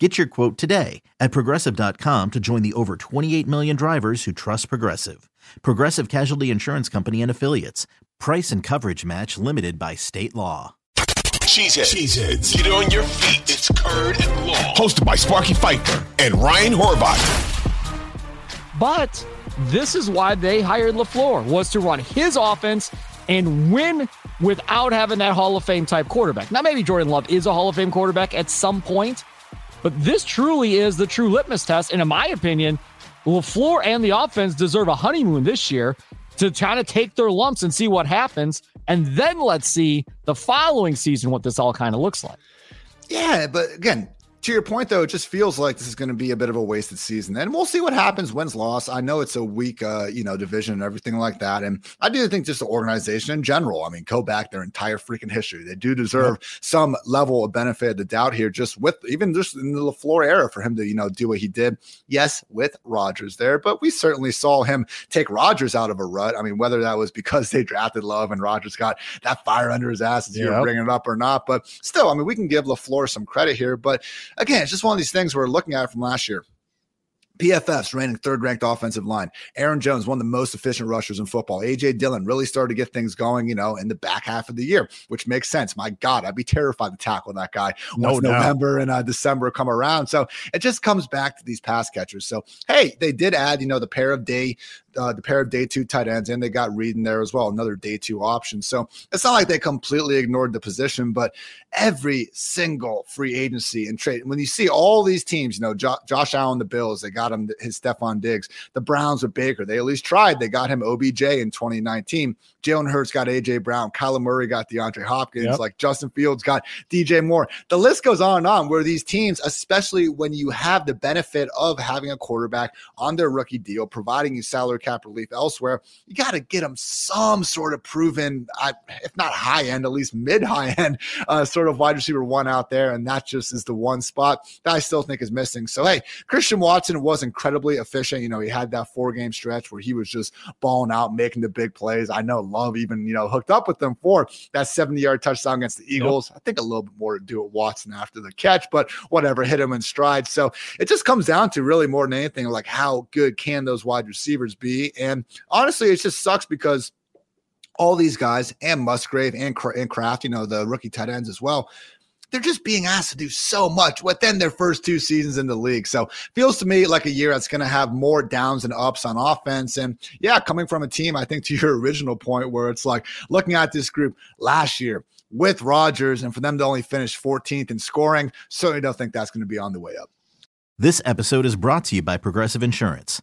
Get your quote today at progressive.com to join the over 28 million drivers who trust Progressive. Progressive Casualty Insurance Company and Affiliates. Price and coverage match limited by state law. Cheeseheads. Cheeseheads. Get on your feet. It's Curd and Long. Hosted by Sparky Fifer and Ryan Horvath. But this is why they hired LaFleur, was to run his offense and win without having that Hall of Fame type quarterback. Now, maybe Jordan Love is a Hall of Fame quarterback at some point, but this truly is the true litmus test. And in my opinion, LaFleur and the offense deserve a honeymoon this year to try to take their lumps and see what happens. And then let's see the following season what this all kind of looks like. Yeah, but again, to your point though, it just feels like this is going to be a bit of a wasted season, and we'll see what happens. Wins loss. I know it's a weak, uh, you know, division and everything like that, and I do think just the organization in general. I mean, go back their entire freaking history. They do deserve yep. some level of benefit of the doubt here, just with even just in the LaFleur era for him to you know do what he did. Yes, with Rodgers there, but we certainly saw him take Rodgers out of a rut. I mean, whether that was because they drafted Love and Rodgers got that fire under his ass as yep. you bringing it up or not, but still, I mean, we can give LaFleur some credit here, but again, it's just one of these things we're looking at from last year. PFF's reigning third ranked offensive line. Aaron Jones, one of the most efficient rushers in football. AJ Dillon really started to get things going, you know, in the back half of the year, which makes sense. My God, I'd be terrified to tackle that guy once no November and uh, December come around. So it just comes back to these pass catchers. So, hey, they did add, you know, the pair of day uh, the pair of day two tight ends, and they got Reed in there as well, another day two option. So it's not like they completely ignored the position, but every single free agency and trade, when you see all these teams, you know, jo- Josh Allen, the Bills, they got him his Stefon Diggs, the Browns with Baker, they at least tried. They got him OBJ in 2019. Jalen Hurts got AJ Brown, Kyler Murray got DeAndre Hopkins, yep. like Justin Fields got DJ Moore. The list goes on and on where these teams, especially when you have the benefit of having a quarterback on their rookie deal, providing you salary cap relief elsewhere, you got to get them some sort of proven, if not high end, at least mid high end uh, sort of wide receiver one out there. And that just is the one spot that I still think is missing. So, hey, Christian Watson was incredibly efficient. You know, he had that four game stretch where he was just balling out, making the big plays. I know Love even, you know, hooked up with them for that 70 yard touchdown against the Eagles. Yep. I think a little bit more to do with Watson after the catch, but whatever, hit him in stride. So it just comes down to really more than anything, like how good can those wide receivers be? And honestly, it just sucks because all these guys and Musgrave and, and Kraft, you know, the rookie tight ends as well, they're just being asked to do so much within their first two seasons in the league. So feels to me like a year that's going to have more downs and ups on offense. And yeah, coming from a team, I think to your original point where it's like looking at this group last year with Rodgers and for them to only finish 14th in scoring, certainly don't think that's going to be on the way up. This episode is brought to you by Progressive Insurance.